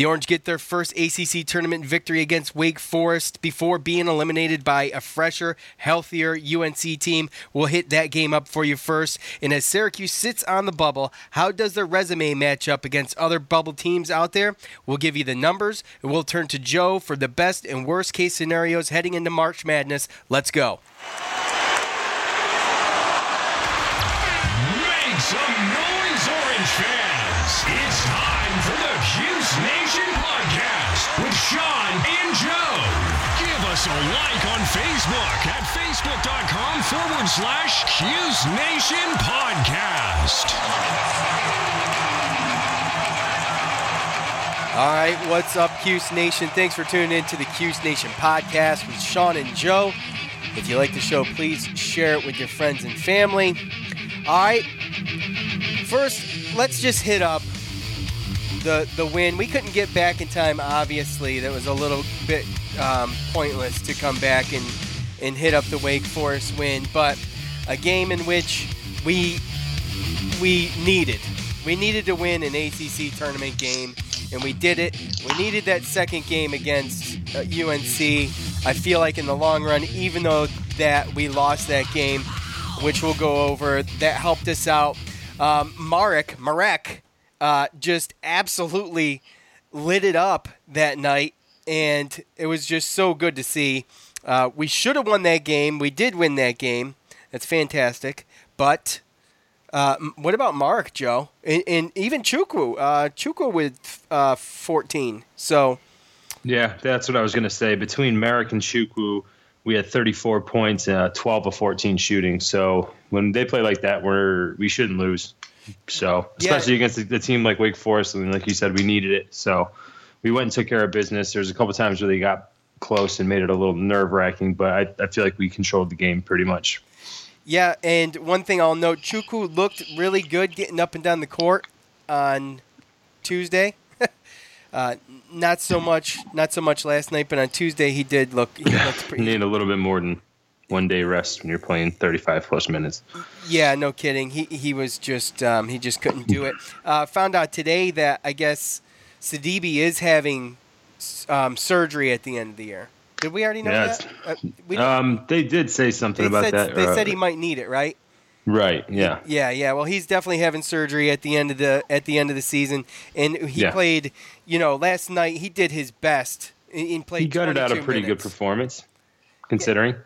The Orange get their first ACC tournament victory against Wake Forest before being eliminated by a fresher, healthier UNC team. We'll hit that game up for you first. And as Syracuse sits on the bubble, how does their resume match up against other bubble teams out there? We'll give you the numbers, and we'll turn to Joe for the best and worst case scenarios heading into March Madness. Let's go. Make some noise, Orange fans! A like on Facebook at facebook.com forward slash Cuse Nation podcast. All right, what's up, Cuse Nation? Thanks for tuning in to the Cuse Nation podcast with Sean and Joe. If you like the show, please share it with your friends and family. All right, first, let's just hit up the the win. We couldn't get back in time. Obviously, that was a little bit um, pointless to come back and and hit up the Wake Forest win, but a game in which we we needed. We needed to win an ACC tournament game, and we did it. We needed that second game against uh, UNC. I feel like in the long run, even though that we lost that game, which we'll go over, that helped us out. Um, Marek, Marek, uh, just absolutely lit it up that night, and it was just so good to see. Uh, we should have won that game. We did win that game. That's fantastic. But uh, what about Marek, Joe? And, and even Chukwu. Uh, Chukwu with uh, 14. So, Yeah, that's what I was going to say. Between Marek and Chukwu, we had 34 points, uh, 12 of 14 shooting. So when they play like that, we're we shouldn't lose. So Yeah. especially against a, a team like Wake Forest, and like you said, we needed it. So we went and took care of business. There's a couple times where they got close and made it a little nerve wracking, but I, I feel like we controlled the game pretty much. yeah, and one thing I'll note Chukwu looked really good getting up and down the court on Tuesday. uh, not so much, not so much last night, but on Tuesday he did look. He looked pretty, need a little bit more than one day rest when you're playing 35 plus minutes. Yeah, no kidding. He he was just um, he just couldn't do it. Uh, found out today that I guess Sidibe is having um, surgery at the end of the year. Did we already know Yeah, that? Uh, we, Um, they did say something about said, that. They uh, said he might need it, right? Right. Yeah. Yeah, yeah. Well, he's definitely having surgery at the end of the at the end of the season, and he Yeah. played. You know, last night he did his best. He played. He gutted out a 22 pretty good performance, considering Yeah,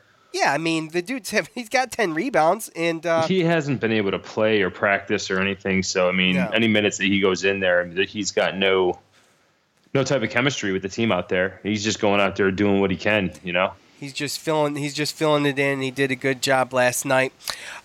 I mean the dude's have, he's got ten rebounds, and uh, he hasn't been able to play or practice or anything. So I mean, No. any minutes that he goes in there, he's got no no type of chemistry with the team out there. He's just going out there doing what he can. You know. He's just filling. He's just filling it in. He did a good job last night.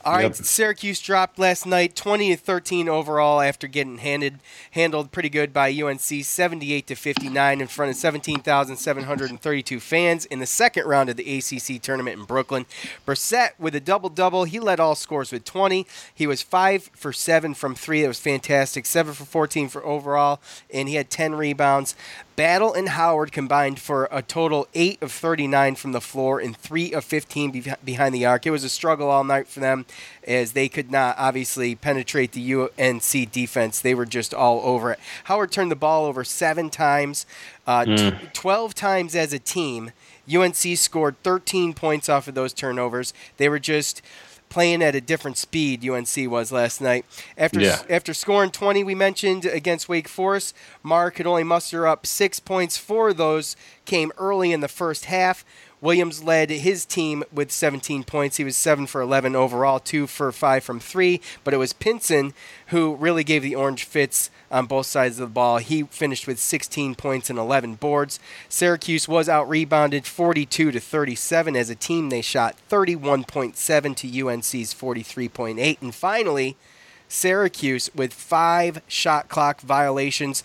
All right, Yep. Syracuse dropped last night, twenty to thirteen overall after getting handed handled pretty good by UNC, seventy-eight to fifty-nine in front of seventeen thousand seven hundred and thirty-two fans in the second round of the ACC tournament in Brooklyn. Brissett with a double double. He led all scores with twenty. He was five for seven from three. That was fantastic. Seven for fourteen for overall, and he had ten rebounds. Battle and Howard combined for a total 8 of 39 from the floor and 3 of 15 be- behind the arc. It was a struggle all night for them as they could not obviously penetrate the UNC defense. They were just all over it. Howard turned the ball over seven times, uh, t- 12 times as a team. UNC scored 13 points off of those turnovers. They were just playing at a different speed UNC was last night. After Yeah. after scoring 20, we mentioned against Wake Forest, Marek could only muster up six points. for those came early in the first half. Williams led his team with 17 points. He was 7 for 11 overall, 2 for 5 from 3. But it was Pinson who really gave the Orange fits on both sides of the ball. He finished with 16 points and 11 boards. Syracuse was out rebounded 42 to 37. As a team, they shot 31.7 to UNC's 43.8. And finally, Syracuse with five shot clock violations.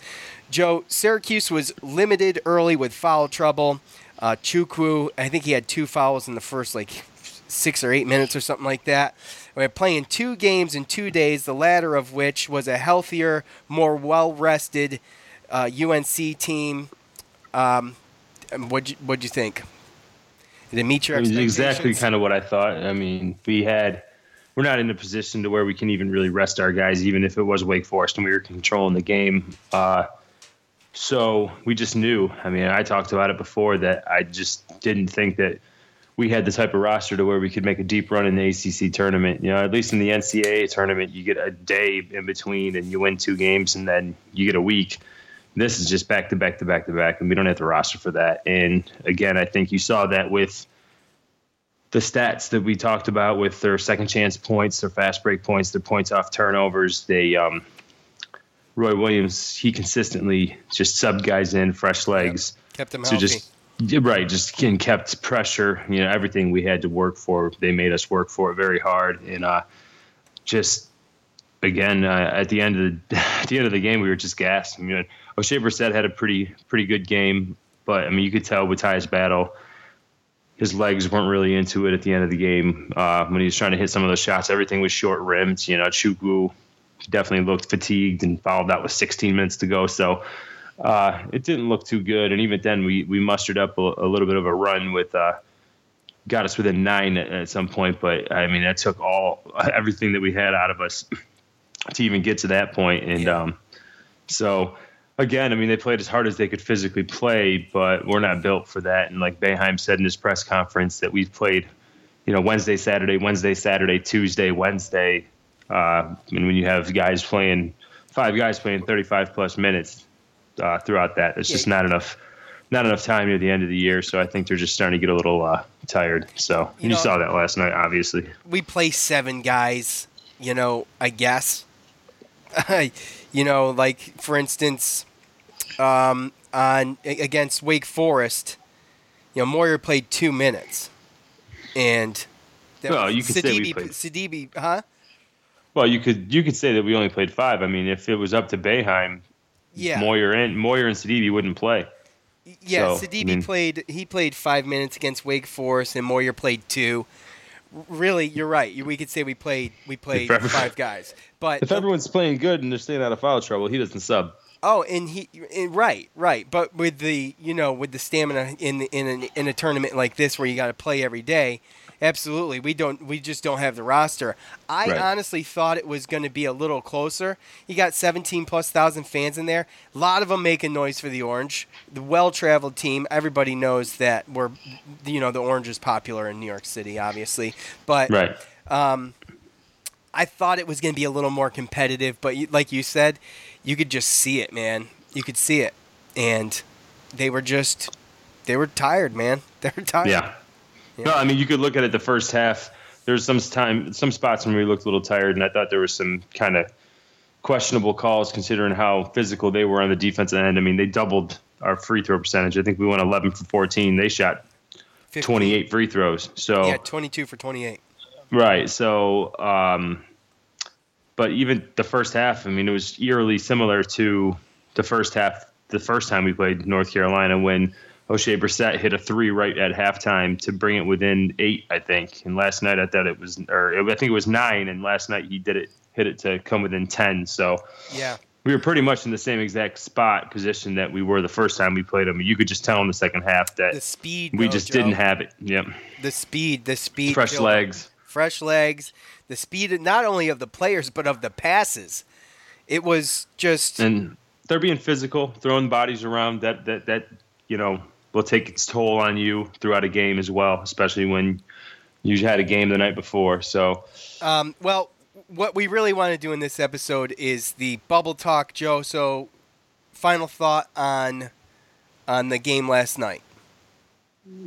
Joe, Syracuse was limited early with foul trouble. Uh, Chukwu, I think he had two fouls in the first like six or eight minutes or something like that. We're playing two games in two days, the latter of which was a healthier, more well rested uh, UNC team. Um, what'd, you, what'd you think? Did it meet your It was expectations? exactly kind of what I thought. I mean, we had we're not in a position to where we can even really rest our guys, even if it was Wake Forest and we were controlling the game. Uh, so we just knew. I mean, I talked about it before that I just didn't think that we had the type of roster to where we could make a deep run in the ACC tournament. You know, at least in the NCAA tournament, you get a day in between and you win two games and then you get a week. This is just back to back to back to back, and we don't have the roster for that. And again, I think you saw that with the stats that we talked about with their second chance points, their fast break points, their points off turnovers. They um, Roy Williams, he consistently just subbed guys in, fresh legs. Kept them So healthy. just right, just and kept pressure. You know, everything we had to work for, they made us work for it very hard, and uh, just again uh, at the end of the at the end of the game, we were just gassed. I mean, Oshae Brissett had a pretty pretty good game, but I mean, you could tell with Tyus Battle, his legs weren't really into it at the end of the game uh, when he was trying to hit some of those shots. Everything was short rimmed. You know, Chukwu definitely looked fatigued and fouled out with 16 minutes to go. So uh, it didn't look too good. And even then, we we mustered up a, a little bit of a run with. Uh, Got us within nine at, at some point, but I mean that took all everything that we had out of us to even get to that point. And um, so again, I mean, they played as hard as they could physically play, but we're not built for that. And like Boeheim said in his press conference, that we've played, you know, Wednesday, Saturday, Wednesday, Saturday, Tuesday, Wednesday. Uh, and when you have guys playing, five guys playing 35 plus minutes uh, throughout that, it's just not enough. Not enough time near the end of the year, so I think they're just starting to get a little uh, tired. So You and you saw that last night, obviously. we play seven guys, you know, I guess. you know, like for instance, um, on against Wake Forest, you know, Moyer played two minutes, and Well, you could say we played- Sidibe, huh? Well, you could you could say that we only played five. I mean, if it was up to Boeheim, Yeah, Moyer and Moyer and Sidibe wouldn't play. yeah. so, I mean- played. He played five minutes against Wake Forest, and Moyer played two. Really, you're right. We could say we played we played five guys, but If everyone's playing good and they're staying out of foul trouble, he doesn't sub. Oh, and he and right, right. But with the you know with the stamina in the, in a, in a tournament like this where you got to play every day, absolutely. We don't we just don't have the roster. I Right. honestly thought it was going to be a little closer. You got 17 plus thousand fans in there. A lot of them making noise for the Orange. The well-traveled team. Everybody knows that we're you know the Orange is popular in New York City, obviously. But Right. Um, I thought it was going to be a little more competitive, but you, like you said, you could just see it, man. You could see it, and they were just they were tired, man. They were tired. Yeah. No, I mean you could look at it the first half. There's some time, some spots when we looked a little tired, and I thought there was some kind of questionable calls considering how physical they were on the defensive end. I mean, they doubled our free throw percentage. I think we went 11 for 14. They shot 15 28 free throws. So Yeah, 22 for 28. Right. So, um, but even the first half, I mean, it was eerily similar to the first half, the first time we played North Carolina when Oshae Brissett hit a three right at halftime to bring it within eight, I think. And last night I thought it was, or I think it was nine, and last night he did it, hit it to come within 10. So Yeah. we were pretty much in the same exact spot position that we were the first time we played them. You could just tell in the second half that The speed. we just Joe. didn't have it. Yep. the speed. The speed. Fresh Joe. legs. Fresh legs. The speed not only of the players but of the passes. It was just and they're being physical, throwing bodies around. That that that you know will take its toll on you throughout a game as well, especially when you had a game the night before. So, um, well, what we really want to do in this episode is the bubble talk, Joe. So, final thought on on the game last night.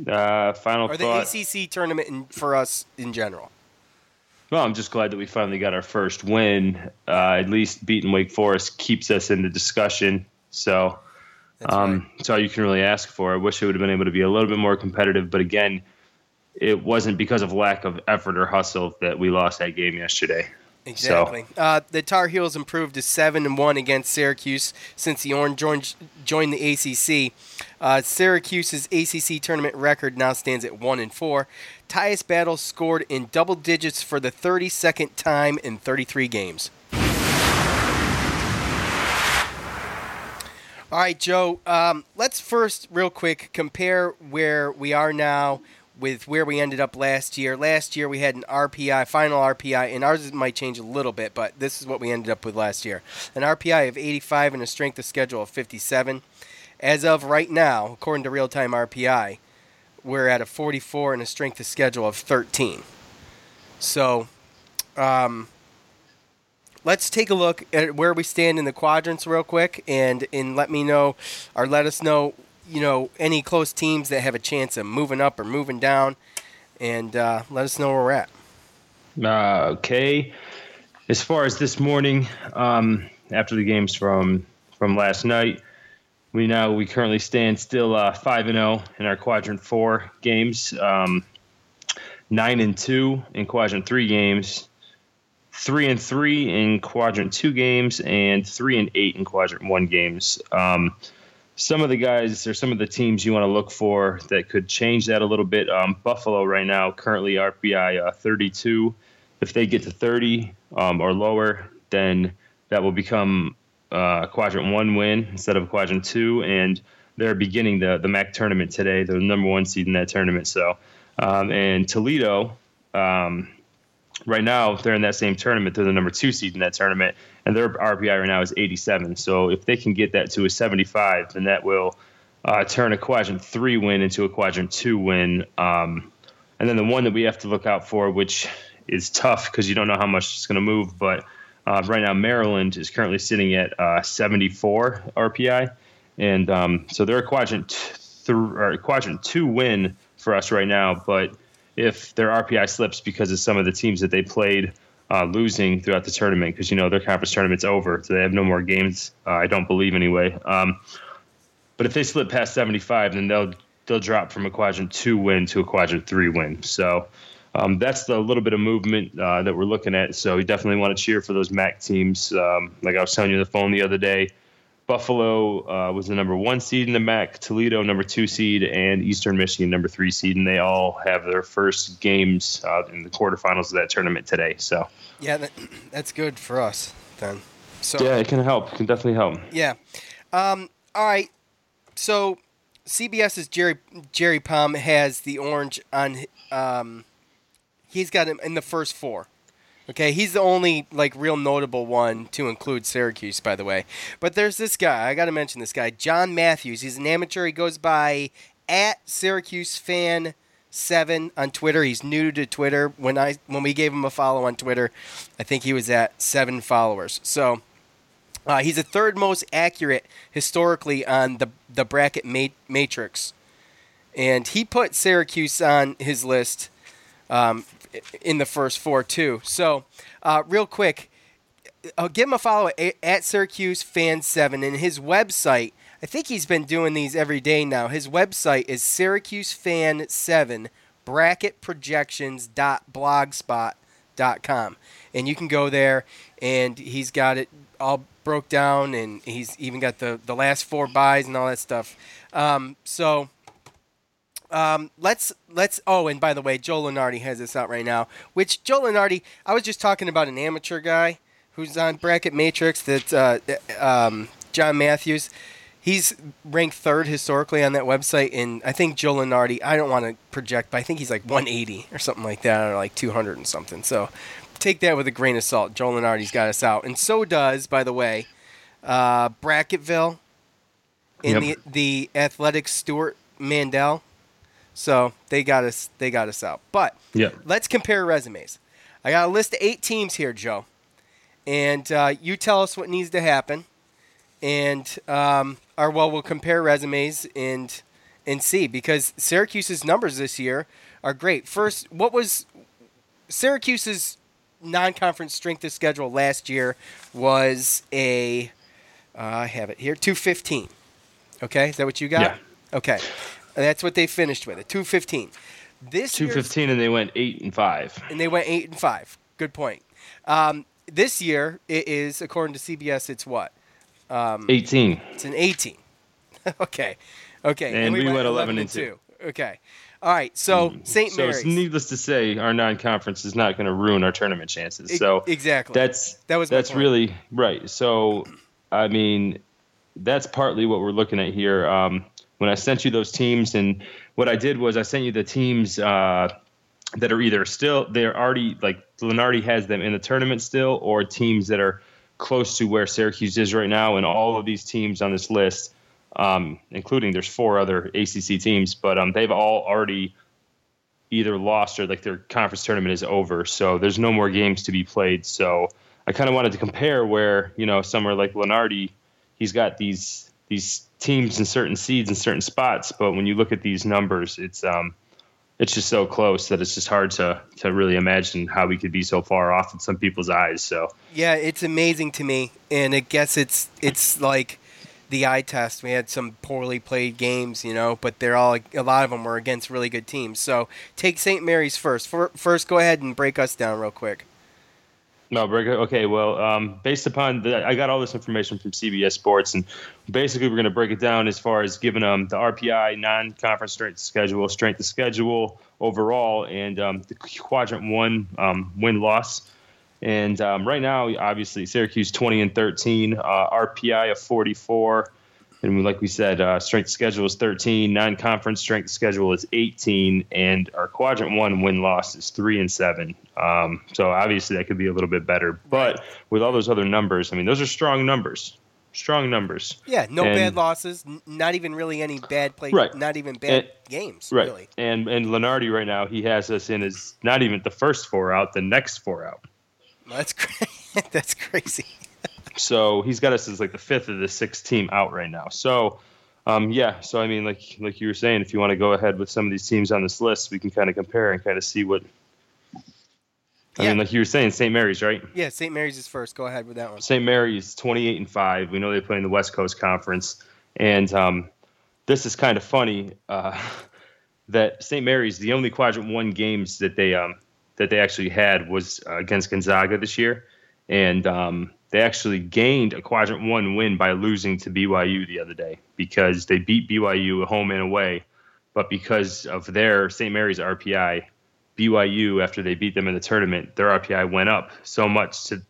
Uh, final or thought. the ACC tournament in, for us in general. Well, I'm just glad that we finally got our first win. Uh, at least beating Wake Forest keeps us in the discussion. So, um, right. that's all you can really ask for. I wish it would have been able to be a little bit more competitive, but again, it wasn't because of lack of effort or hustle that we lost that game yesterday. Exactly. So. Uh, the Tar Heels improved to seven and one against Syracuse since the Orange joined, joined the ACC. Uh, Syracuse's ACC tournament record now stands at one and four. Tyus Battle scored in double digits for the 32nd time in 33 games. All right, Joe. Um, let's first, real quick, compare where we are now with where we ended up last year. Last year we had an RPI, final RPI, and ours might change a little bit, but this is what we ended up with last year. An RPI of 85 and a strength of schedule of 57. As of right now, according to real time RPI, we're at a 44 and a strength of schedule of 13. So, um, let's take a look at where we stand in the quadrants real quick and, and let me know or let us know you know any close teams that have a chance of moving up or moving down, and uh, let us know where we're at. Uh, okay. As far as this morning, um, after the games from from last night, we now we currently stand still uh, five and zero oh in our quadrant four games, um, nine and two in quadrant three games, three and three in quadrant two games, and three and eight in quadrant one games. Um, some of the guys or some of the teams you want to look for that could change that a little bit. Um, Buffalo right now currently RPI uh, 32. If they get to 30 um, or lower, then that will become uh, quadrant one win instead of quadrant two, and they're beginning the the MAC tournament today. They're the number one seed in that tournament. So, um, and Toledo. Right now, they're in that same tournament. They're the number two seed in that tournament, and their RPI right now is 87. So if they can get that to a 75, then that will uh, turn a quadrant three win into a quadrant two win. Um, and then the one that we have to look out for, which is tough because you don't know how much it's going to move, but uh, right now Maryland is currently sitting at uh, 74 RPI, and um, so they're a quadrant th- or quadrant two win for us right now. But if their RPI slips because of some of the teams that they played uh, losing throughout the tournament because you know their conference tournament's over, so they have no more games. Uh, I don't believe anyway. Um, but if they slip past 75, then they'll they'll drop from a quadrant two win to a quadrant three win. So um, that's the little bit of movement uh, that we're looking at. So we definitely want to cheer for those MAC teams. Um, like I was telling you on the phone the other day, Buffalo uh, was the number one seed in the MAC, Toledo number two seed, and Eastern Michigan number three seed, and they all have their first games uh, in the quarterfinals of that tournament today. So yeah, that, that's good for us then. So yeah, it can help. It can definitely help. Yeah. Um, all right. So CBS's Jerry Jerry Palm has the orange on. Um, he's got him in the first four. Okay, he's the only like real notable one to include Syracuse, by the way. But there's this guy. I got to mention this guy, John Matthews. He's an amateur. He goes by at Syracuse fan seven on Twitter. He's new to Twitter. When I when we gave him a follow on Twitter, I think he was at seven followers. So uh, he's the third most accurate historically on the the bracket matrix, and he put Syracuse on his list. Um, in the first four too. So, uh, real quick, uh, give him a follow at, at Syracuse Fan Seven, and his website. I think he's been doing these every day now. His website is Syracuse Fan Seven Bracket Projections.blogspot.com, and you can go there, and he's got it all broke down, and he's even got the the last four buys and all that stuff. Um, so um, let's let's. Oh, and by the way, Joe Lunardi has this out right now. Which Joe Lunardi, I was just talking about an amateur guy who's on Bracket Matrix. That uh, um, John Matthews. He's ranked third historically on that website, and I think Joe Lunardi. I don't want to project, but I think he's like 180 or something like that, or like 200 and something. So take that with a grain of salt. Joe Lunardi's got us out, and so does, by the way, uh, Bracketville in yep. the the Athletic Stewart Mandel So they got us. They got us out. But Yeah. let's compare resumes. I got a list of eight teams here, Joe, and uh, you tell us what needs to happen, and um, or well, we'll compare resumes and and see because Syracuse's numbers this year are great. First, what was Syracuse's non-conference strength of schedule last year was a uh, I have it here, two fifteen. Okay, is that what you got? Yeah. Okay, and that's what they finished with, a two fifteen. This Two year's- fifteen, and they went eight and five. and they went eight and five. Good point. Um, this year it is, according to CBS, it's what? Eighteen. It's an 18. okay, okay. And we went 11 and two. Okay. All right. So St. So Mary's. it's needless to say, our non-conference is not going to ruin our tournament chances. So exactly. that's That was that's really right. So I mean, that's partly what we're looking at here. Um, when I sent you those teams, and what I did was I sent you the teams uh, that are either still they're already like Lunardi has them in the tournament still, or teams that are close to where Syracuse is right now. And all of these teams on this list, um, including there's four other ACC teams, but um, they've all already either lost or like their conference tournament is over. So there's no more games to be played. So I kind of wanted to compare where you know somewhere like Lunardi, he's got these these teams in certain seeds in certain spots, but when you look at these numbers, it's um it's just so close that it's just hard to to really imagine how we could be so far off in some people's eyes. So yeah, it's amazing to me, and I guess it's it's like the eye test. We had some poorly played games, you know, but they're all a lot of them were against really good teams. So take St. Mary's first. For, first, go ahead and break us down real quick. No, it. Okay, well, um, based upon the, I got all this information from CBS Sports, and basically we're going to break it down as far as giving them the RPI non-conference strength schedule, strength of schedule overall, and um, the quadrant one um, win loss. And um, right now, obviously, Syracuse 20 and 13, uh, RPI of 44. And like we said, uh, strength schedule is 13, non-conference strength schedule is 18, and our quadrant one win loss is three and seven. Um, so obviously that could be a little bit better. But with all those other numbers, I mean, those are strong numbers. Strong numbers. Yeah, no And- bad losses, n- not even really any bad play, Right. not even bad And- games, Right. really. And and Lunardi right now he has us in as not even the first four out, the next four out. That's cra- that's crazy. So he's got us as like the fifth of the sixth team out right now. So um, yeah, so I mean, like like you were saying, if you want to go ahead with some of these teams on this list, we can kind of compare and kind of see what. I Yeah. mean, like you were saying, St. Mary's, right? Yeah, St. Mary's is first. Go ahead with that one. St. Mary's 28 and 5. We know they play in the West Coast Conference. And um, this is kind of funny uh, that St. Mary's, the only quadrant one games that they um, that they actually had was uh, against Gonzaga this year. And um, they actually gained a quadrant one win by losing to BYU the other day because they beat BYU home and away. But because of their St. Mary's RPI, BYU, after they beat them in the tournament, their RPI went up so much to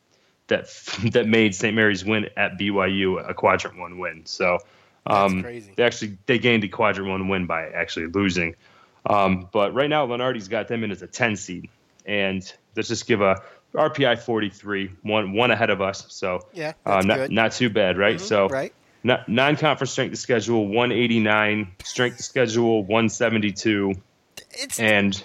that that made St. Mary's win at BYU a quadrant one win. So um, they actually they gained a quadrant one win by actually losing. Um, but right now Lunardi's got them in as a 10 seed, and let's just give a RPI 43, one one ahead of us. So Yeah, uh, not not too bad, right? Mhm, so right. non- non-conference strength of schedule 189, strength of schedule 172, It's and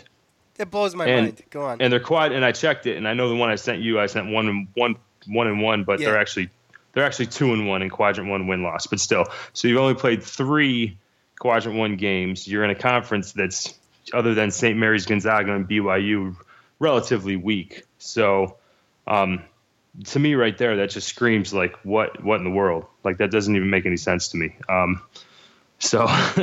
it blows my and mind. Go on. and they're quad. And I checked it, and I know the one I sent you, I sent one and one, one and one, but Yeah. they're actually they're actually two and one in quadrant one win loss. But still, so you've only played three quadrant one games. You're in a conference that's other than St. Mary's, Gonzaga, and BYU, relatively weak. So, um, to me, right there, that just screams like what what in the world? Like that doesn't even make any sense to me. Um, so,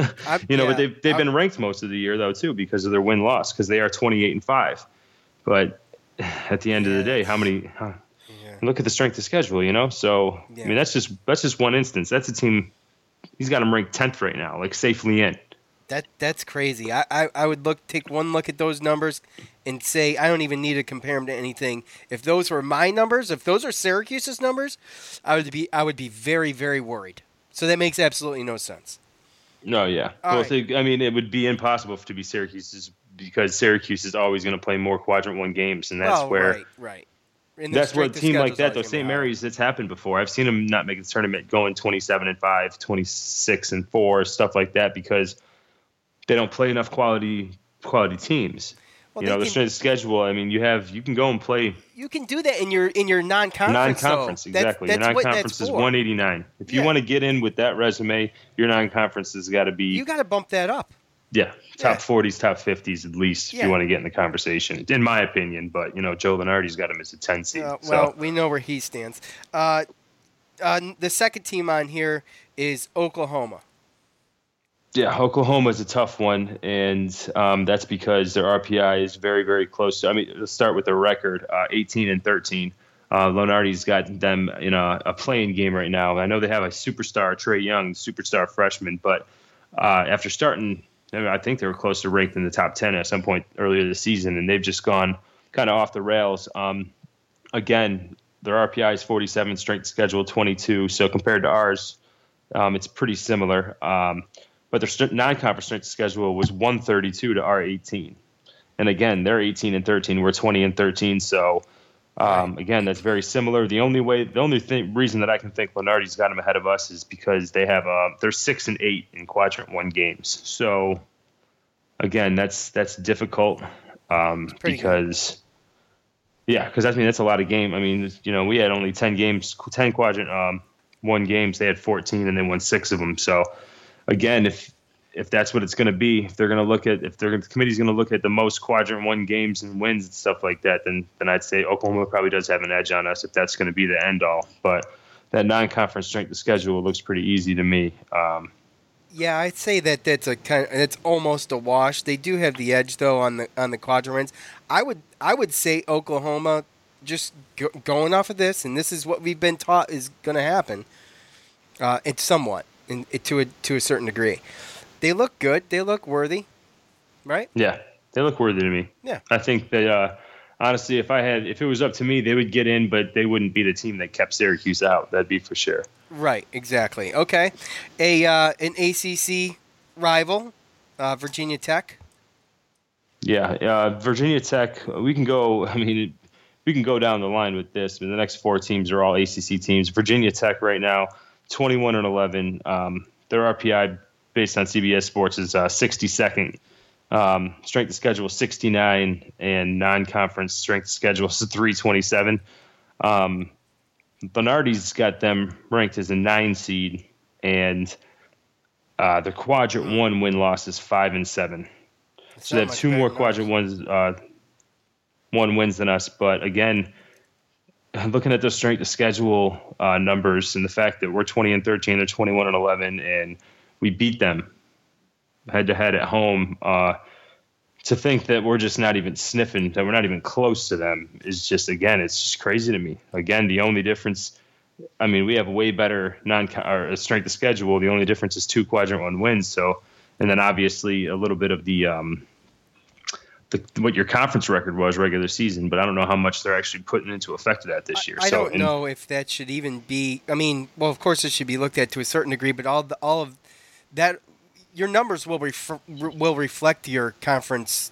you know, yeah, but they've they've I- been ranked most of the year though too because of their win loss because they are 28 and five. But at the end of the day, how many? Huh, Look at the strength of schedule, you know. So Yeah. I mean, that's just that's just one instance. That's a team. He's got them ranked 10th right now, like safely in. That that's crazy. I, I, I would look take one look at those numbers and say I don't even need to compare them to anything. If those were my numbers, if those are Syracuse's numbers, I would be I would be very very worried. So that makes absolutely no sense. No, yeah. All well, right. I mean, it would be impossible to be Syracuse's because Syracuse is always going to play more quadrant one games, and that's oh, where right right. And that's where a team like that, though, St. Mary's, it's happened before. I've seen them not make the tournament going 27 and 5, 26 and 4, stuff like that, because they don't play enough quality quality teams. Well, you know, the can- schedule. I mean, you have you can go and play You can do that in your in your non-conference. non-conference. though. That's- Exactly, That's, your non-conference is 189. If you want to get in with that resume, your non-conference has got to be You got to bump that up. yeah top Yeah. 40s, top 50s at least if Yeah. you want to get in the conversation. In my opinion, but you know, Joe Lunardi's got him as a 10 seed. Uh, so. well, we know where he stands. Uh, uh, the second team on here is Oklahoma. Yeah, Oklahoma is a tough one, and um, that's because their RPI is very, very close. To, I mean, let's start with their record: uh, 18 and 13. Uh, Lunardi's got them in a, a playing game right now. I know they have a superstar, Trae Young, superstar freshman, but uh, after starting, I, mean, I think they were close to ranked in the top 10 at some point earlier this season, and they've just gone kind of off the rails. Um, again, their RPI is 47, strength schedule 22. So compared to ours, um, it's pretty similar. Um, but their non-conference strength schedule was 132 to our 18. And again, they're 18 and 13. We're 20 and 13. So um, again, that's very similar. The only way, the only thing, reason that I can think Lunardi's got them ahead of us is because they have uh, they're six and eight in quadrant one games. So again, that's that's difficult um, pretty good. because. Yeah, because I mean that's a lot of game. I mean, you know, we had only ten games, ten quadrant um, one games. They had fourteen, and they won six of them. So, again, if if that's what it's going to be, if they're going to look at if they're, the committee's going to look at the most quadrant one games and wins and stuff like that, then then I'd say Oklahoma probably does have an edge on us if that's going to be the end all. But that non-conference strength of schedule looks pretty easy to me. Um, Yeah, I'd say that that's a kind. Of, it's almost a wash. They do have the edge though on the on the quadrants. I would I would say Oklahoma, just go, going off of this, and this is what we've been taught is going to happen. Uh, it's somewhat, in, to a to a certain degree. They look good. They look worthy, right? Yeah, they look worthy to me. Yeah. I think that uh, honestly, if I had, if it was up to me, they would get in, but they wouldn't be the team that kept Syracuse out. That'd be for sure. Right. Exactly. Okay. A uh, an ACC rival, uh, Virginia Tech. Yeah, uh, Virginia Tech. We can go. I mean, we can go down the line with this. But the next four teams are all ACC teams. Virginia Tech right now, twenty-one and eleven. Um, their RPI based on CBS Sports is uh, sixty-second. Um, strength of schedule 69, and non-conference strength of schedule is 327. Um, Bernardi's got them ranked as a nine seed, and uh, the quadrant one win loss is five and seven. So they have much two more quadrant ones, uh, one wins than us. But again, looking at the strength of schedule uh, numbers and the fact that we're 20 and 13, they're 21 and 11, and we beat them head to head at home. Uh, to think that we're just not even sniffing, that we're not even close to them, is just again, it's just crazy to me. Again, the only difference. I mean, we have way better non or strength of schedule. The only difference is two quadrant one wins. So, and then obviously a little bit of the um, the, what your conference record was regular season, but I don't know how much they're actually putting into effect of that this year. I so, don't and- know if that should even be. I mean, well, of course it should be looked at to a certain degree, but all the, all of that, your numbers will ref, will reflect your conference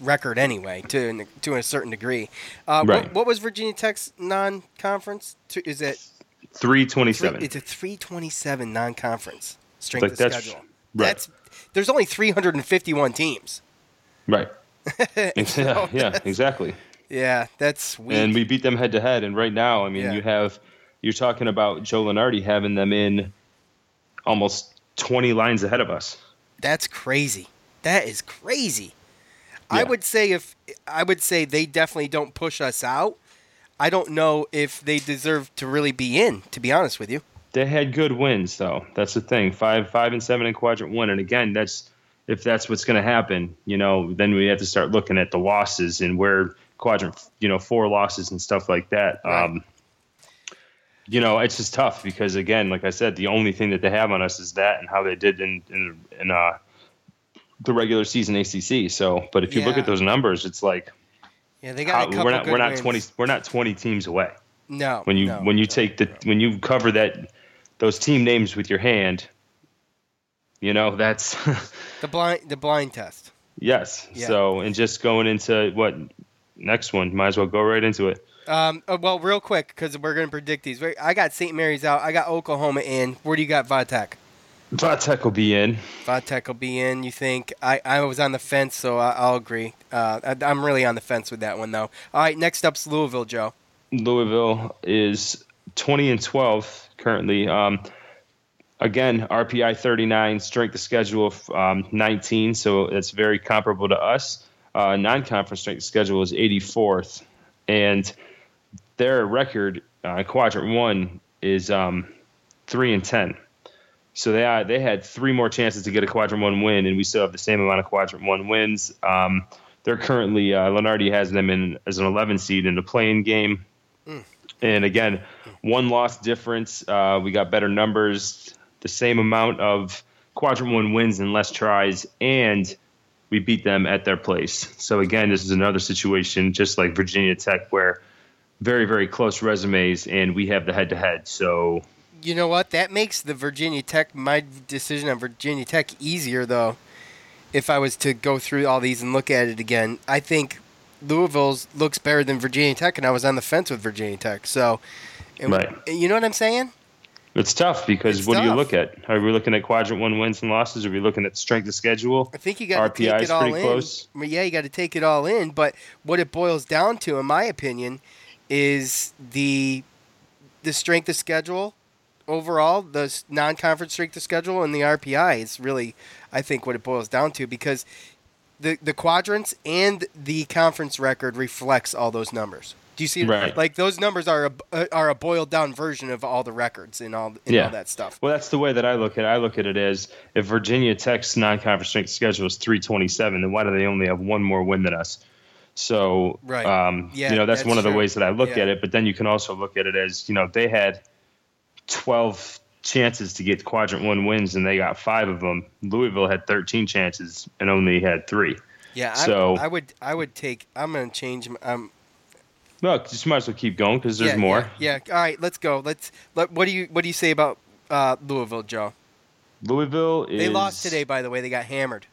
record anyway, to to a certain degree. Uh, Right. what, what was Virginia Tech's non-conference? Is it? Three Three, twenty-seven. it's a 327 non-conference strength Like of schedule. right. That's there's only 351 teams. Right. yeah, yeah, exactly. Yeah, that's weak. And we beat them head to head. And right now, I mean, Yeah. you have you're talking about Joe Lunardi having them in almost 20 lines ahead of us. That's crazy. That is crazy. I would say if I would say they definitely don't push us out. I don't know if they deserve to really be in. To be honest with you, They had good wins, though. That's the thing. Five, five, and seven in quadrant one. And again, that's if that's what's going to happen. You know, then we have to start looking at the losses and where quadrant, you know, four losses and stuff like that. Right. Um, you know, it's just tough because again, like I said, the only thing that they have on us is that and how they did in in, in uh, the regular season ACC. So, but if you look at those numbers, it's like yeah, they got how, a couple we're not we're not wins. twenty we're not twenty teams away No, when you no, when you no, take the no. when you cover that those team names with your hand you know that's the blind the blind test. yes Yeah. so and just going into what next one might as well go right into it Um, uh, well, real quick because we're gonna predict these. Wait, I got St. Mary's out. I got Oklahoma in. Where do you got Vitek? Vatek will be in. Vatek will be in. You think? I, I was on the fence, so I, will agree. Uh, I, I'm really on the fence with that one, though. All right, next up's Louisville, Joe. Louisville is 20 and 12 currently. Um, again, RPI 39, strength of schedule um, 19, so it's very comparable to us. Uh, non-conference strength of schedule is 84th, and their record uh, quadrant one is um, three and 10. So they uh, they had three more chances to get a quadrant one win, and we still have the same amount of quadrant one wins. Um, they're currently uh, Lunardi has them in as an 11 seed in the playing game, mm. and again, one loss difference. Uh, we got better numbers, the same amount of quadrant one wins and less tries, and we beat them at their place. So again, this is another situation just like Virginia Tech where very very close resumes, and we have the head to head. So you know what? That makes the Virginia Tech my decision on Virginia Tech easier though. If I was to go through all these and look at it again, I think Louisville's looks better than Virginia Tech, and I was on the fence with Virginia Tech. So, right. you know what I'm saying? It's tough because it's what tough. do you look at? Are we looking at quadrant one wins and losses? Are we looking at strength of schedule? I think you got to take it all in. Close. Yeah, you got to take it all in. But what it boils down to, in my opinion, is the the strength of schedule overall, the non-conference strength of schedule and the RPI is really, I think, what it boils down to because the the quadrants and the conference record reflects all those numbers. Do you see? Right. Like those numbers are a are a boiled down version of all the records and all and yeah. all that stuff. Well, that's the way that I look at it. I look at it as if Virginia Tech's non-conference strength schedule is 327, then why do they only have one more win than us? So, right. um, yeah, you know, that's, that's one of the ways that I look yeah. at it. But then you can also look at it as, you know, they had 12 chances to get quadrant one wins and they got five of them. Louisville had 13 chances and only had three. Yeah, so I, I would I would take. I'm going to change. Um, well, just might as well keep going because there's yeah, more. Yeah, yeah, All right, let's go. Let's. Let, what do you What do you say about uh, Louisville, Joe? Louisville is. They lost today, by the way. They got hammered.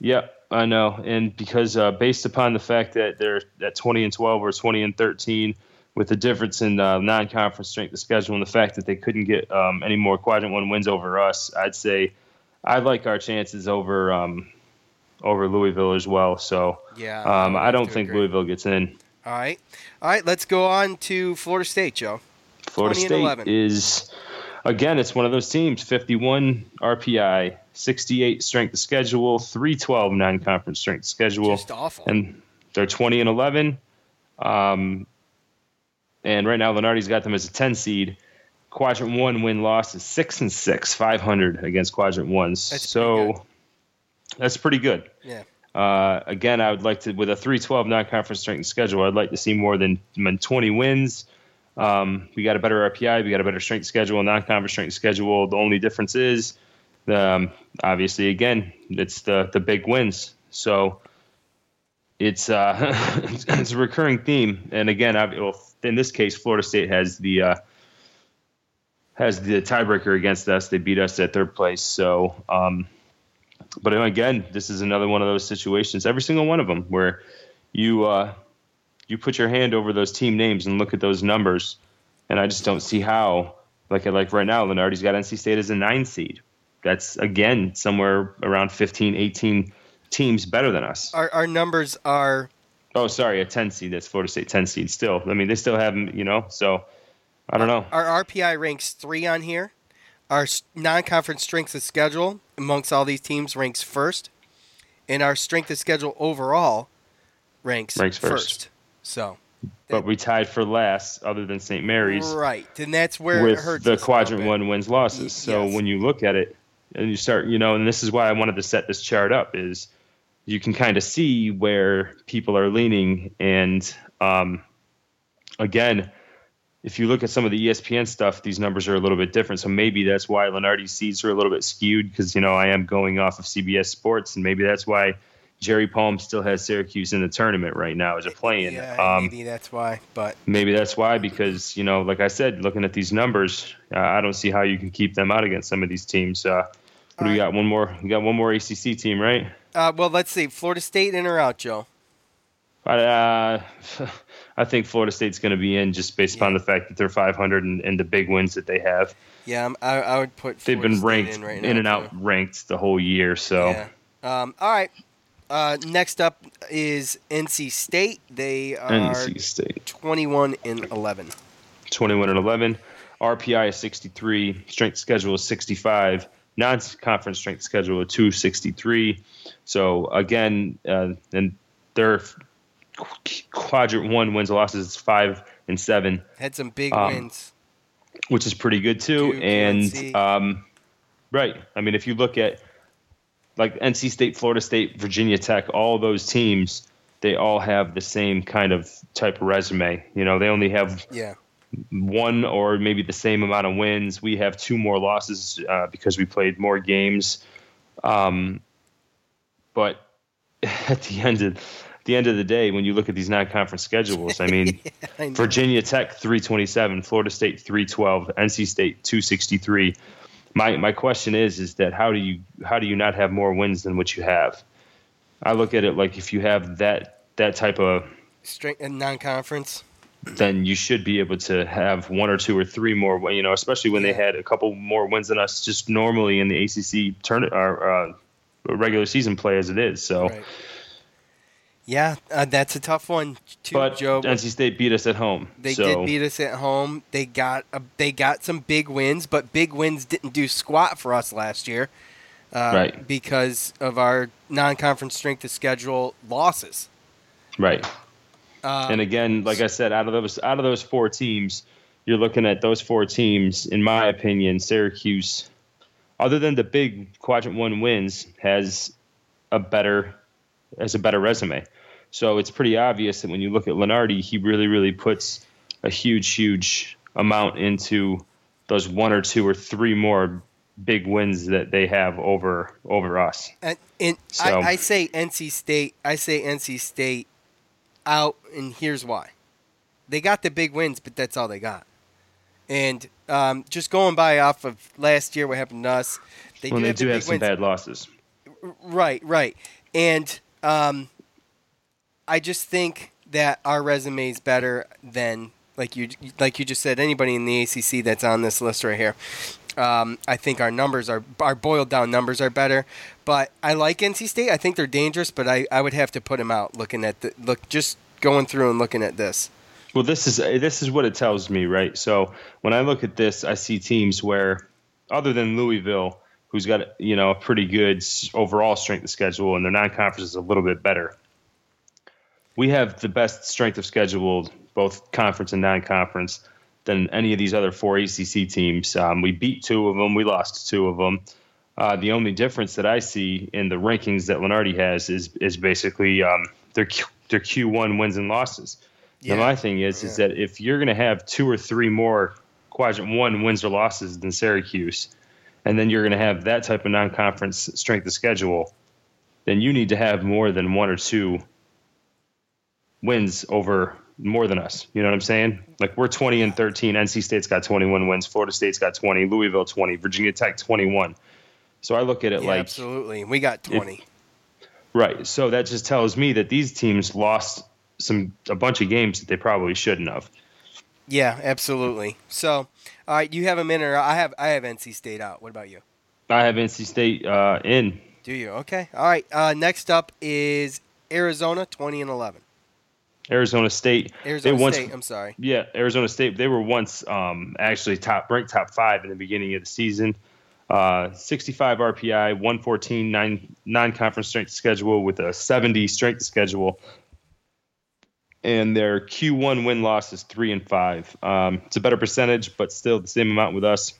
Yep, I know, and because uh, based upon the fact that they're at 20 and 12 or 20 and 13, with the difference in uh, non-conference strength of schedule and the fact that they couldn't get um, any more quadrant one wins over us, I'd say I like our chances over um, over Louisville as well. So yeah, um, I don't think agree. Louisville gets in. All right, all right. Let's go on to Florida State, Joe. Florida State is again, it's one of those teams. Fifty-one RPI, sixty-eight strength of schedule, three twelve non-conference strength schedule, just awful. And they're twenty and eleven. Um, and right now, Lunardi's got them as a 10 seed. Quadrant one win loss is six and six, 500 against quadrant ones. That's so that's pretty good. Yeah. Uh, again, I would like to, with a 312 non conference strength schedule, I'd like to see more than 20 wins. Um, we got a better RPI, we got a better strength schedule, non conference strength schedule. The only difference is, um, obviously, again, it's the, the big wins. So it's, uh, it's a recurring theme. And again, well, in this case, Florida State has the uh, has the tiebreaker against us. They beat us at third place. So, um, but again, this is another one of those situations. Every single one of them where you uh, you put your hand over those team names and look at those numbers, and I just don't see how. Like like right now, Lunardi's got NC State as a nine seed. That's again somewhere around 15, 18 teams better than us. Our, our numbers are Oh, sorry, a 10 seed. That's Florida State 10 seed still. I mean, they still have them, you know, so I don't know. Our RPI ranks three on here. Our non conference strength of schedule amongst all these teams ranks first. And our strength of schedule overall ranks, ranks first. first. So. But we tied for last, other than St. Mary's. Right. And that's where with the quadrant one wins losses. So yes. when you look at it and you start, you know, and this is why I wanted to set this chart up is you can kind of see where people are leaning. And um, again, if you look at some of the ESPN stuff, these numbers are a little bit different. So maybe that's why Lunardi's seeds are a little bit skewed because, you know, I am going off of CBS Sports. And maybe that's why Jerry Palm still has Syracuse in the tournament right now as a play-in. Yeah, um, maybe that's why. But maybe that's why because you know, like I said, looking at these numbers, uh, I don't see how you can keep them out against some of these teams. Uh, what do we got? One more. We got one more ACC team, right? Uh, well, let's see. Florida State in or out, Joe? Uh, I think Florida State's going to be in just based upon the fact that they're 500 and, and the big wins that they have. Yeah, I, I would put. They've been State ranked in, right in and out too. ranked the whole year. So Yeah. Um, all right. Uh, next up is NC State. They are NC State 21 and 11. 21 and 11. RPI is 63. Strength schedule is 65. Non-conference strength schedule is 263. So again, uh, and their quadrant one wins and losses is five and seven, Had some big Um, wins. which is pretty good too. Duke, and um, right, I mean, if you look at like NC State, Florida State, Virginia Tech, all those teams, they all have the same kind of type of resume. You know, they only have Yeah. one or maybe the same amount of wins. We have two more losses uh, because we played more games. Um, but at the end of the end of the day, when you look at these non-conference schedules, I mean, I. Virginia Tech 327, Florida State 312, NC State 263. My my question is is that how do you how do you not have more wins than what you have? I look at it like if you have that that type of Strength and non-conference. then you should be able to have one or two or three more. You know, especially when they had a couple more wins than us just normally in the ACC turn or uh, regular season play as it is. So, Right. Yeah, uh, that's a tough one too, but Joe. NC State beat us at home. They so, did beat us at home. They got a, they got some big wins, but big wins didn't do squat for us last year, uh, Right. Because of our non-conference strength of schedule losses. right. Um, and again, like I said, out of those out of those four teams, you're looking at those four teams. In my opinion, Syracuse, other than the big quadrant one wins, has a better has a better resume. So it's pretty obvious that when you look at Lunardi, he really, really puts a huge, huge amount into those one or two or three more big wins that they have over over us. And, and So- I, I say NC State. I say NC State out, and here's why. They got the big wins, but that's all they got. And um, just going by off of last year, what happened to us? They when do they have do big have some wins. bad losses. Right, right. And um, I just think that our resume is better than like you like you just said anybody in the ACC that's on this list right here. Um, I think our numbers are our boiled down numbers are better, but I like NC State. I think they're dangerous, but I, I would have to put them out. Looking at the look, just going through and looking at this. Well, this is this is what it tells me, right? So when I look at this, I see teams where, other than Louisville, who's got you know a pretty good overall strength of schedule, and their non-conference is a little bit better. We have the best strength of schedule, both conference and non-conference, than any of these other four ACC teams. Um, we beat two of them, we lost two of them. Uh, the only difference that I see in the rankings that Lunardi has is is basically um, their Q, their Q1 wins and losses. Now, my thing is, is that if you're going to have two or three more quadrant one wins or losses than Syracuse, and then you're going to have that type of non-conference strength of schedule, then you need to have more than one or two wins over more than us. You know what I'm saying? Like we're 20 and 13. NC State's got 21 wins. Florida State's got 20. Louisville 20. Virginia Tech 21. So I look at it Yeah, like absolutely. We got twenty. Right. So that just tells me that these teams lost some a bunch of games that they probably shouldn't have. Yeah, absolutely. So, all right, you have a minute. I have I have NC State out. What about you? I have NC State uh, in. Do you? Okay. All right. Uh, next up is Arizona, twenty and eleven. Arizona State. Arizona they once, State. I'm sorry. Yeah, Arizona State. They were once um, actually top ranked top five in the beginning of the season. Uh, 65 RPI, 114 nine non-conference strength schedule with a 70 strength schedule, and their Q1 win loss is three and five. Um, it's a better percentage, but still the same amount with us.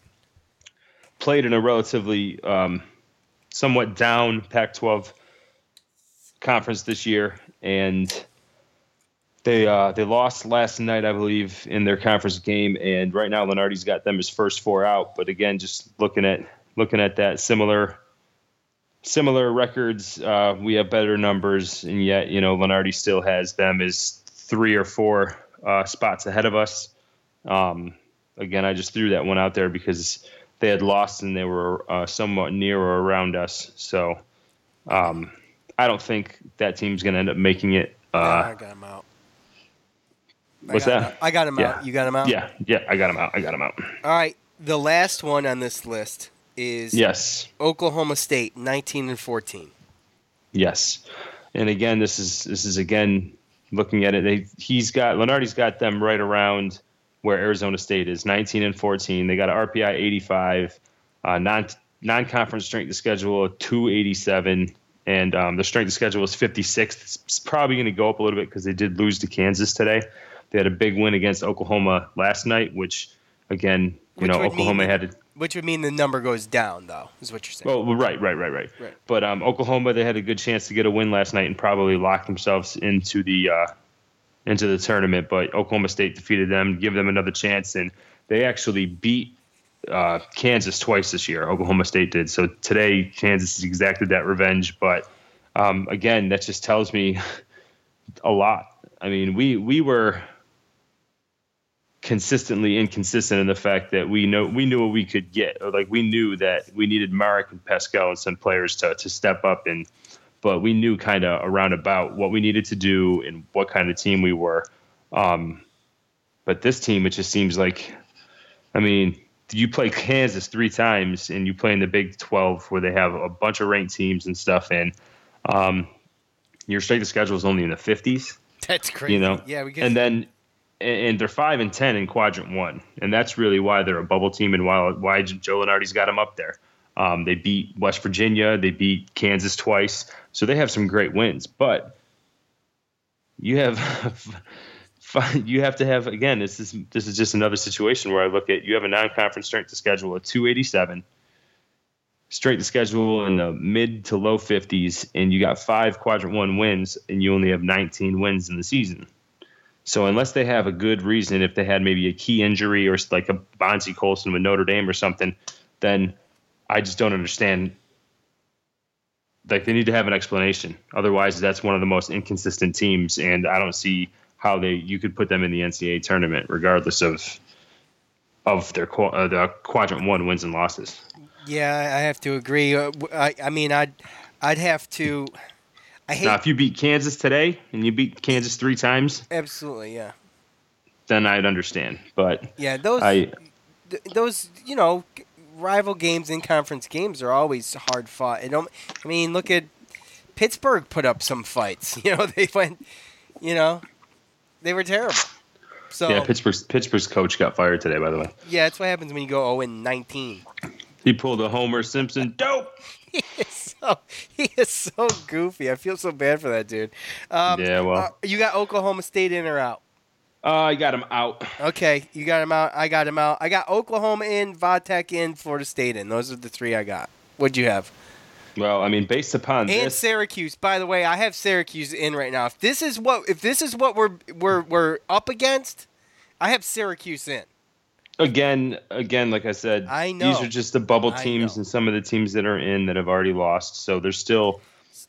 Played in a relatively um, somewhat down Pac-12 conference this year, and they uh, they lost last night, I believe, in their conference game, and right now Lunardi's got them as first four out. But again, just looking at looking at that similar similar records, uh, we have better numbers, and yet you know Lunardi still has them as three or four uh, spots ahead of us. Um, again, I just threw that one out there because they had lost and they were uh, somewhat near or around us. So um, I don't think that team's going to end up making it No, I Uh, got him out. I what's that? I got him Yeah. out. You got him out. yeah, yeah, I got him out. I got him out. All right. The last one on this list is Yes, Oklahoma State, 19 and 14. yes. And again, this is this is again looking at it. They he's got Lunardi's got them right around where Arizona State is, 19 and 14. They got an RPI 85, uh, non non conference strength of schedule 287, and um, the strength of schedule is 56. It's, probably going to go up a little bit because they did lose to Kansas today. They had a big win against Oklahoma last night, which again, you Which know, Oklahoma had to. Which would mean the number goes down, though, is what you're saying. Well, right, right, right, right. Right. But um, Oklahoma, they had a good chance to get a win last night and probably lock themselves into the uh, into the tournament. But Oklahoma State defeated them, give them another chance, and they actually beat uh, Kansas twice this year. Oklahoma State did. So today, Kansas has exacted that revenge. But um, again, that just tells me a lot. I mean, we we were consistently inconsistent in the fact that we know we knew what we could get. Or like we knew that we needed Marek and Pascal and some players to to step up and but we knew kind of around about what we needed to do and what kind of team we were. Um, but this team, it just seems like, I mean, you play Kansas three times and you play in the Big 12 where they have a bunch of ranked teams and stuff, and um, your strength of schedule is only in the 50s That's crazy. you know. Yeah, we get and then and they're five and ten in quadrant one, and that's really why they're a bubble team and why why Joe Lunardi's got them up there. Um, they beat West Virginia, they beat Kansas twice, so they have some great wins. But you have you have to have again. This is this is just another situation where I look at you have a non-conference strength of schedule of 287 strength of schedule in the mid to low 50s, and you got five quadrant one wins, and you only have 19 wins in the season. So unless they have a good reason, if they had maybe a key injury or like a Bonzie Colson with Notre Dame or something, then I just don't understand. Like they need to have an explanation. Otherwise, that's one of the most inconsistent teams, and I don't see how they you could put them in the NCAA tournament, regardless of of their uh, the quadrant one wins and losses. Yeah, I have to agree. Uh, I, I mean, I'd, I'd have to. I hate Now, if you beat Kansas today and you beat Kansas three times, absolutely. Yeah, then I'd understand. But yeah. Those, I th- those, you know, rival games in conference games are always hard fought. Don't. I mean, look at Pittsburgh. Put up some fights. You know, they went. You know, they were terrible. So yeah, Pittsburgh's Pittsburgh's coach got fired today. By the way, yeah, that's what happens when you go 0 and 19. he pulled a Homer Simpson dope. so he is so goofy. I feel so bad for that dude. Um, Yeah, well. uh, you got Oklahoma State in or out? Uh, I got him out. Okay, you got him out. I got him out. I got Oklahoma in, Vatech in, Florida State in. Those are the three I got. What'd you have? Well, I mean, based upon And this, Syracuse. By the way, I have Syracuse in right now. If this is what if this is what we're we're we're up against, I have Syracuse in. Again, again, like I said, I know. these are just the bubble teams and some of the teams that are in that have already lost. So there's still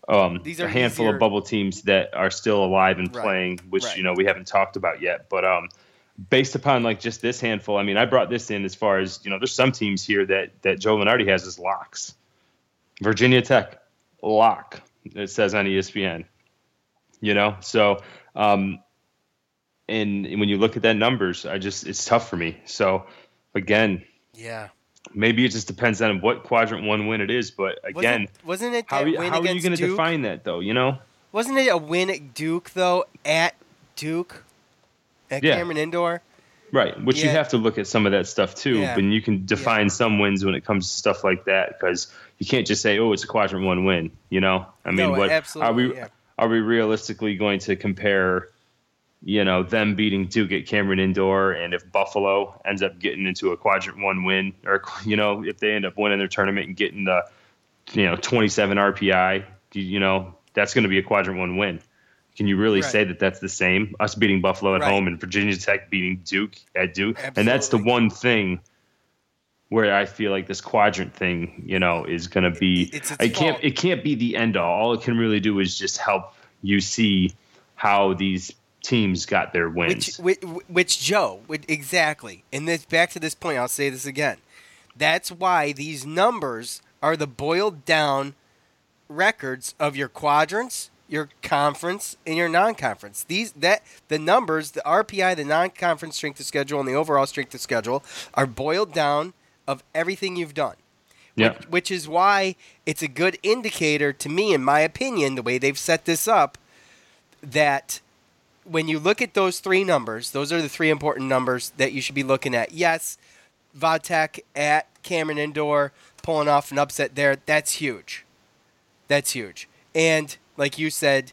um, These are a handful easier- of bubble teams that are still alive and Right, playing, which right. you know we haven't talked about yet. But um, based upon like just this handful, I mean, I brought this in as far as you know. There's some teams here that that Joe Lunardi has as locks. Virginia Tech lock. It says on ESPN. You know, so um, and when you look at that numbers, I just it's tough for me. So again, Yeah. maybe it just depends on what quadrant one win it is. But again, wasn't, wasn't it how, that you- win how are you going to define that though? You know, Wasn't it a win at Duke though? At Duke, at Yeah. Cameron Indoor. right? Which you have to look at some of that stuff too. Yeah. But you can define some wins when it comes to stuff like that because you can't just say, "Oh, it's a quadrant one win." You know, I mean, No, what are we yeah. are we realistically going to compare? You know, them beating Duke at Cameron Indoor, and if Buffalo ends up getting into a quadrant one win, or you know, if they end up winning their tournament and getting the, you know, 27 RPI, you, know, that's going to be a quadrant one win. Can you really Right. say that that's the same? Us beating Buffalo at Right. home and Virginia Tech beating Duke at Duke, and that's the one thing where I feel like this quadrant thing, you know, is going to be. It's its it can't. fault. It can't be the end all. All it can really do is just help you see how these teams got their wins. Which, which, which Joe, which, exactly. And this back to this point, I'll say this again. That's why these numbers are the boiled down records of your quadrants your conference and your non-conference. These that the numbers, the RPI, the non-conference strength of schedule, and the overall strength of schedule are boiled down of everything you've done. Yeah. Which, which is why it's a good indicator to me, in my opinion, the way they've set this up, that when you look at those three numbers, those are the three important numbers that you should be looking at. Yes, Va Tech at Cameron Indoor pulling off an upset there, that's huge. That's huge. And like you said,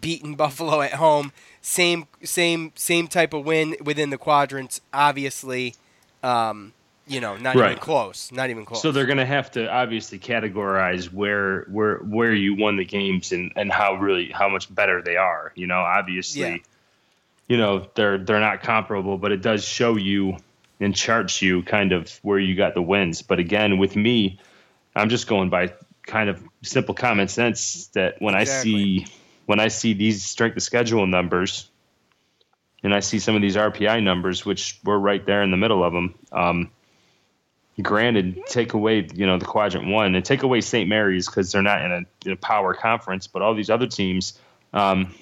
beating Buffalo at home, same same same type of win within the quadrants. Obviously, um, you know, not Right. even close. Not even close. So they're going to have to obviously categorize where where where you won the games and, and how really how much better they are. You know, obviously, Yeah. You know they're they're not comparable, but it does show you and charts you kind of where you got the wins. But again, with me, I'm just going by kind of simple common sense that when I see when I see these strength of schedule numbers and I see some of these RPI numbers, which we're right there in the middle of them. Um, granted, take away you know the quadrant one and take away St. Mary's because they're not in a, in a power conference, but all these other teams. Um,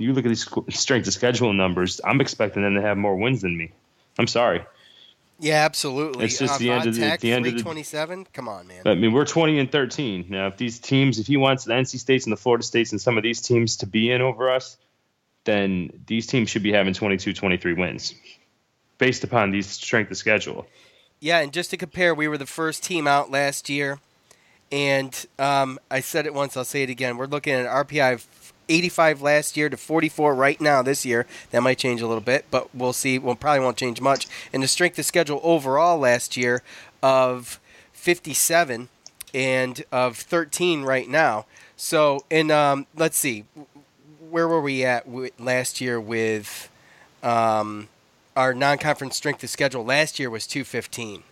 you look at these strength of schedule numbers. I'm expecting them to have more wins than me. I'm sorry. yeah, absolutely. It's just uh, the end of the- the end of the- 327. Come on, man. I mean, we're 20 and 13 now. If these teams, if he wants the NC States and the Florida States and some of these teams to be in over us, then these teams should be having 22, 23 wins based upon these strength of schedule. Yeah, and just to compare, we were the first team out last year, and um, I said it once, I'll say it again. We're looking at an RPI of 85 last year to 44 right now this year. That might change a little bit, but we'll see. Well, probably won't change much. And the strength of schedule overall last year of 57 and of 13 right now. So, and um, let's see, where were we at wi- last year with um, our non-conference strength of schedule? Last year was 215,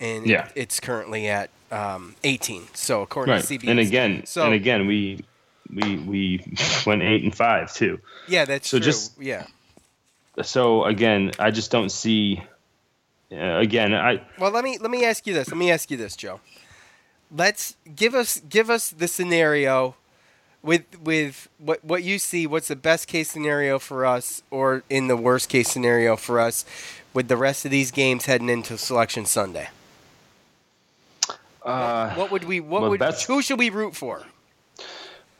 and Yeah. it's currently at um, 18. So according Right. to CBS, And again, so and again, we we we went eight and five too. yeah, that's so true. just- yeah. So again, I just don't see. Uh, again, I Well, let me let me ask you this. Let me ask you this, Joe. Let's give us give us the scenario with with what what you see. What's the best case scenario for us, or in the worst case scenario for us, with the rest of these games heading into Selection Sunday? uh, What would we? What well, would? best- Who should we root for?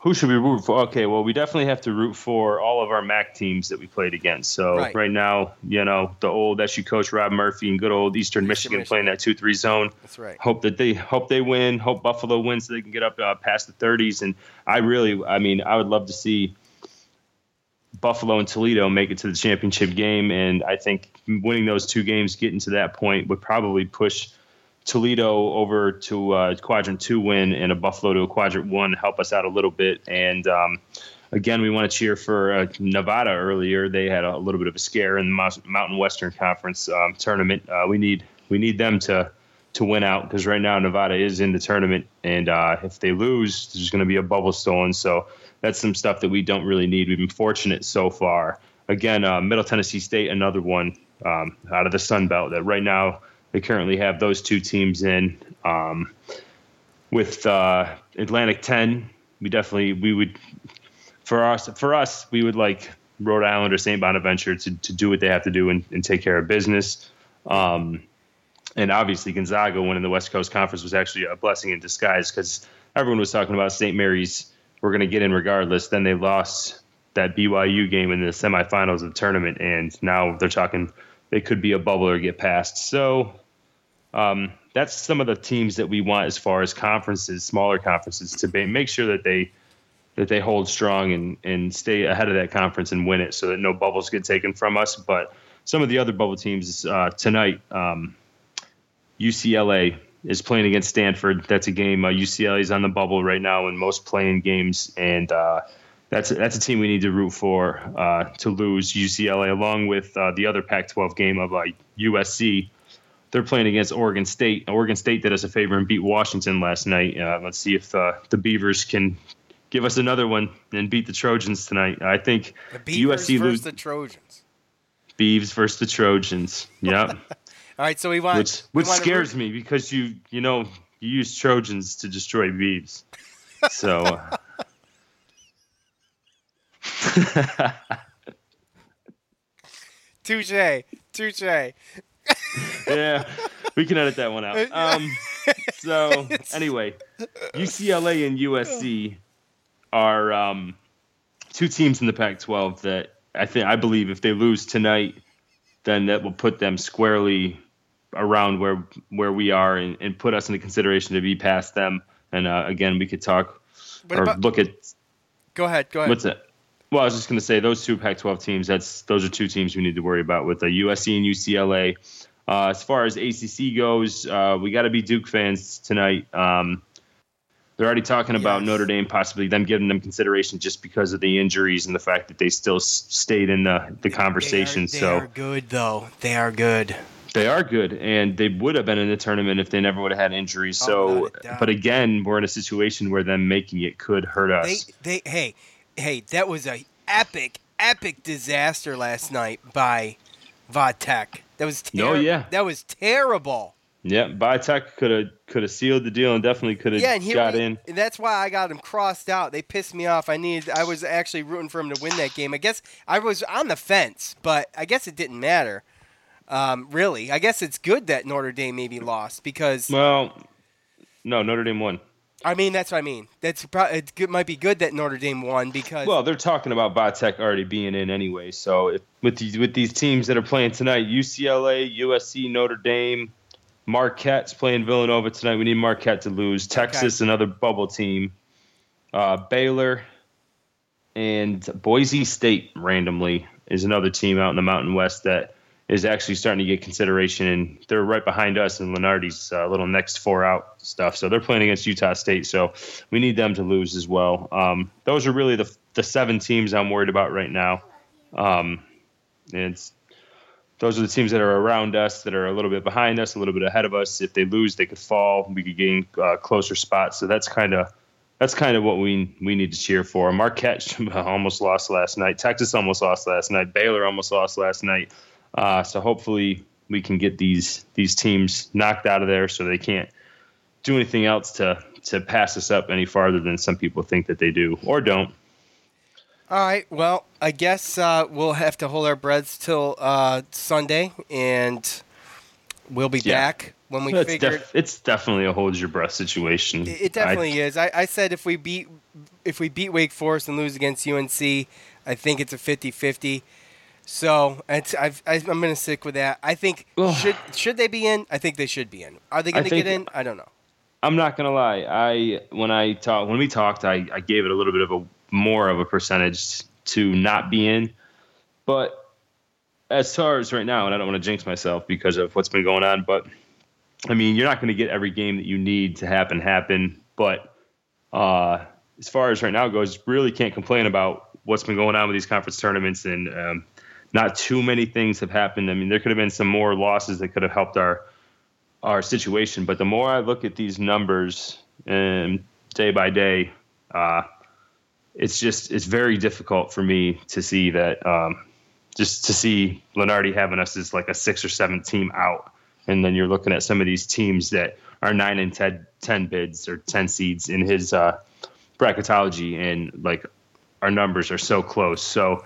Who should we root for? Okay, well, we definitely have to root for all of our MAC teams that we played against. So Right. right, now, you know, the old SU coach Rob Murphy and good old Eastern, Michigan, Michigan. playing that two-three zone. That's right. Hope that they hope they win. Hope Buffalo wins so they can get up uh, past the 30s. And I really, I mean, I would love to see Buffalo and Toledo make it to the championship game. And I think winning those two games, getting to that point, would probably push Toledo over to uh, quadrant two win and a Buffalo to a quadrant one, help us out a little bit. And um, again, we want to cheer for uh, Nevada earlier. They had a little bit of a scare in the Mountain Western Conference um, tournament. Uh, we need we need them to to win out because right now Nevada is in the tournament, and uh, if they lose, there's going to be a bubble stolen. So that's some stuff that we don't really need. We've been fortunate so far. Again, uh, Middle Tennessee State, another one um, out of the Sun Belt that right now they currently have those two teams in. Um, with uh, Atlantic 10, we definitely we would for us for us we would like Rhode Island or St. Bonaventure to, to do what they have to do and, and take care of business. Um, and obviously Gonzaga winning the West Coast Conference was actually a blessing in disguise because everyone was talking about St. Mary's were going to get in regardless. Then they lost that BYU game in the semifinals of the tournament, and now they're talking they could be a bubble or get past. So um, that's some of the teams that we want as far as conferences, smaller conferences, to be, make sure that they that they hold strong and and stay ahead of that conference and win it, so that no bubbles get taken from us. But some of the other bubble teams uh, tonight, um, UCLA is playing against Stanford. That's a game. Uh, UCLA is on the bubble right now in most playing games, and uh, that's that's a team we need to root for uh, to lose. UCLA, along with uh, the other Pac-12 game of uh, USC, they're playing against Oregon State. Oregon State did us a favor and beat Washington last night. Uh, let's see if uh, the Beavers can give us another one and beat the Trojans tonight. I think The Beavers USC versus lose the Trojans. Beavs versus the Trojans. Yep. All right, so we want which which want scares me because you you know you use Trojans to destroy Beavs. So uh, Touche. Touche. Yeah, we can edit that one out. Um, so anyway, UCLA and USC are um, two teams in the Pac-12 that I think I believe if they lose tonight, then that will put them squarely around where where we are and, and put us into consideration to be past them. And uh, again, we could talk What or about- look at Go ahead. Go ahead. what's it? Well, I was just going to say those two Pac-12 teams. That's those are two teams we need to worry about with the USC and UCLA. Uh, as far as ACC goes, uh, we got to be Duke fans tonight. Um, they're already talking about Yes. Notre Dame possibly them giving them consideration just because of the injuries and the fact that they still s- stayed in the the conversation. They are, so are good though. They are good. they are good, and they would have been in the tournament if they never would have had injuries. Oh, So, but again, we're in a situation where them making it could hurt us. They they hey hey that was a epic epic disaster last night by Va Tech. That was ter- Oh, yeah. That was terrible. Yeah, Va Tech could have could have sealed the deal and definitely could have Yeah, and here got we- in. and that's why I got them crossed out. They pissed me off. I needed. I was actually rooting for him to win that game. I guess I was on the fence, but I guess it didn't matter. Um, really, I guess it's good that Notre Dame maybe lost because Well, no, Notre Dame won. I mean that's what I mean. That's pro- it might be good that Notre Dame won because Well, they're talking about Va Tech already being in anyway. So if, with these with these teams that are playing tonight, UCLA, USC, Notre Dame, Marquette's playing Villanova tonight. We need Marquette to lose. Texas, another bubble team. Uh, Baylor and Boise State randomly is another team out in the Mountain West that is actually starting to get consideration, and they're right behind us in Lunardi's uh, little next four out stuff. So they're playing against Utah State, so we need them to lose as well. Um, those are really the the seven teams I'm worried about right now. Um, it's those are the teams that are around us that are a little bit behind us, a little bit ahead of us. If they lose, they could fall. We could gain uh, closer spots. So that's kind of that's kind of what we we need to cheer for. Marquette almost lost last night. Texas almost lost last night. Baylor almost lost last night. Uh, so hopefully we can get these these teams knocked out of there so they can't do anything else to to pass us up any farther than some people think that they do or don't. All right. Well, I guess uh, we'll have to hold our breaths till uh, Sunday, and we'll be Yeah. back when we it's, figured. def- it's definitely a hold your breath situation. It definitely is. I, I said if we beat if we beat Wake Forest and lose against UNC, I think it's a 50-50. So it's, I've, I, I'm going to stick with that. I think Ugh. should should they be in? I think they should be in. Are they going to get in? I don't know. I'm not gonna lie. I when I talk when we talked, I, I gave it a little bit of a more of a percentage to not be in. But as far as right now, and I don't want to jinx myself because of what's been going on, but I mean, you're not going to get every game that you need to happen happen. But uh, as far as right now goes, really can't complain about what's been going on with these conference tournaments, and um, not too many things have happened. I mean, there could have been some more losses that could have helped our our situation. But the more I look at these numbers and day by day, uh, it's just it's very difficult for me to see that um, just to see Lunardi having us as like a six or seven team out, and then you're looking at some of these teams that are nine and 10, 10 bids or ten seeds in his uh, bracketology, and like our numbers are so close. So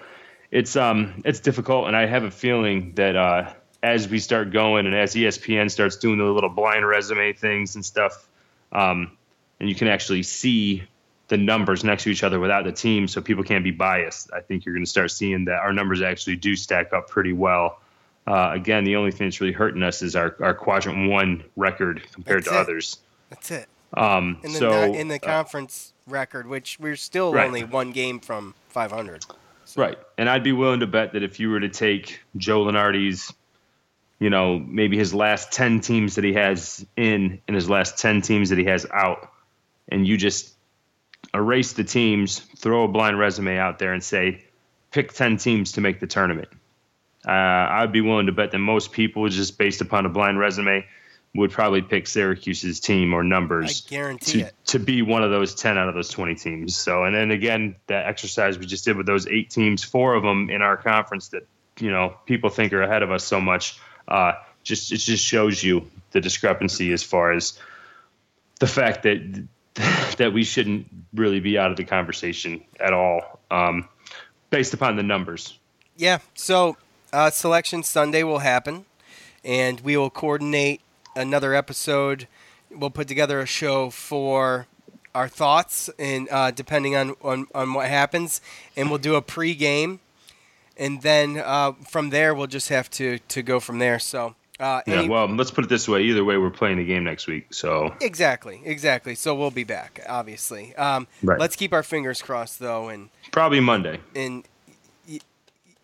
it's um it's difficult, and I have a feeling that uh, as we start going and as ESPN starts doing the little blind resume things and stuff, um, and you can actually see the numbers next to each other without the team, so people can't be biased. I think you're going to start seeing that our numbers actually do stack up pretty well. Uh, again, the only thing that's really hurting us is our, our quadrant one record compared That's to it. others. That's it. Um, In the so in the uh, conference record, which we're still Right. only one game from 500. Right. And I'd be willing to bet that if you were to take Joe Lunardi's, you know, maybe his last 10 teams that he has in and his last 10 teams that he has out, and you just erase the teams, throw a blind resume out there and say, pick 10 teams to make the tournament. Uh, I'd be willing to bet that most people, just based upon a blind resume, would probably pick Syracuse's team or numbers I guarantee to, it. to be one of those 10 out of those 20 teams. So, and then again, that exercise we just did with those eight teams, four of them in our conference that, you know, people think are ahead of us so much, uh, just, it just shows you the discrepancy as far as the fact that, that we shouldn't really be out of the conversation at all. Um, based upon the numbers. Yeah. So uh, selection Sunday will happen, and we will coordinate another episode. We'll put together a show for our thoughts, and uh, depending on, on on what happens, and we'll do a pre-game, and then uh, from there we'll just have to to go from there. So. Uh, Yeah, any- well, let's put it this way. Either way, we're playing a game next week. So Exactly, exactly. So we'll be back, obviously. Um, Right. Let's keep our fingers crossed, though, and probably Monday. and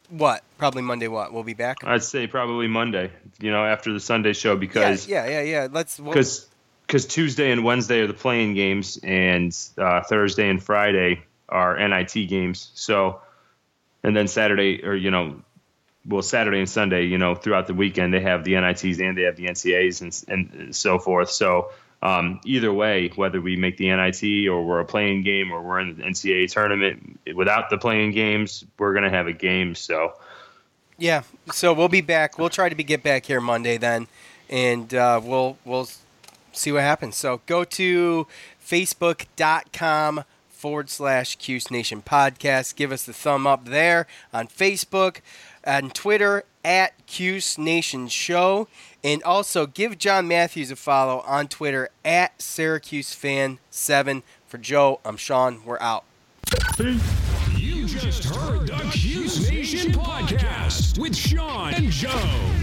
what? Probably Monday. What? We'll be back. I'd say probably Monday. You know, after the Sunday show because yeah, yeah, yeah. Let's. We'll, because because Tuesday and Wednesday are the playing games, and uh, Thursday and Friday are NIT games. So, and then Saturday or you know, well Saturday and Sunday, you know, throughout the weekend they have the NITs and they have the NCAs and and so forth. So. Um, either way, whether we make the NIT or we're a playing game or we're in the NCAA tournament, without the playing games, we're gonna have a game. So, yeah. So we'll be back. We'll try to be get back here Monday then, and uh, we'll we'll see what happens. So go to facebook.com forward slash Cuse Nation podcast. Give us the thumb up there on Facebook and Twitter at Cuse Nation Show. And also give John Matthews a follow on Twitter at Syracuse Fan 7 For Joe, I'm Sean. We're out. You just heard the Cuse Nation podcast with Sean and Joe.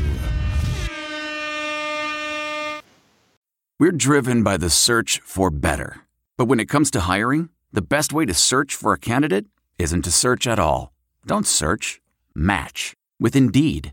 We're driven by the search for better. But when it comes to hiring, the best way to search for a candidate isn't to search at all. Don't search, match with Indeed.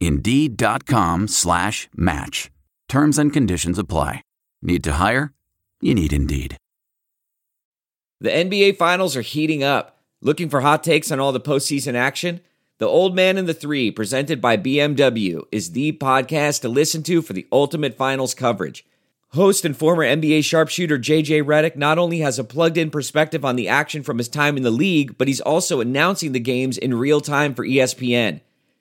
Indeed.com slash match. Terms and conditions apply. Need to hire? You need Indeed. The NBA Finals are heating up. Looking for hot takes on all the postseason action? The Old Man and the Three, presented by BMW, is the podcast to listen to for the ultimate finals coverage. Host and former NBA sharpshooter JJ Redick not only has a plugged in perspective on the action from his time in the league, but he's also announcing the games in real time for ESPN.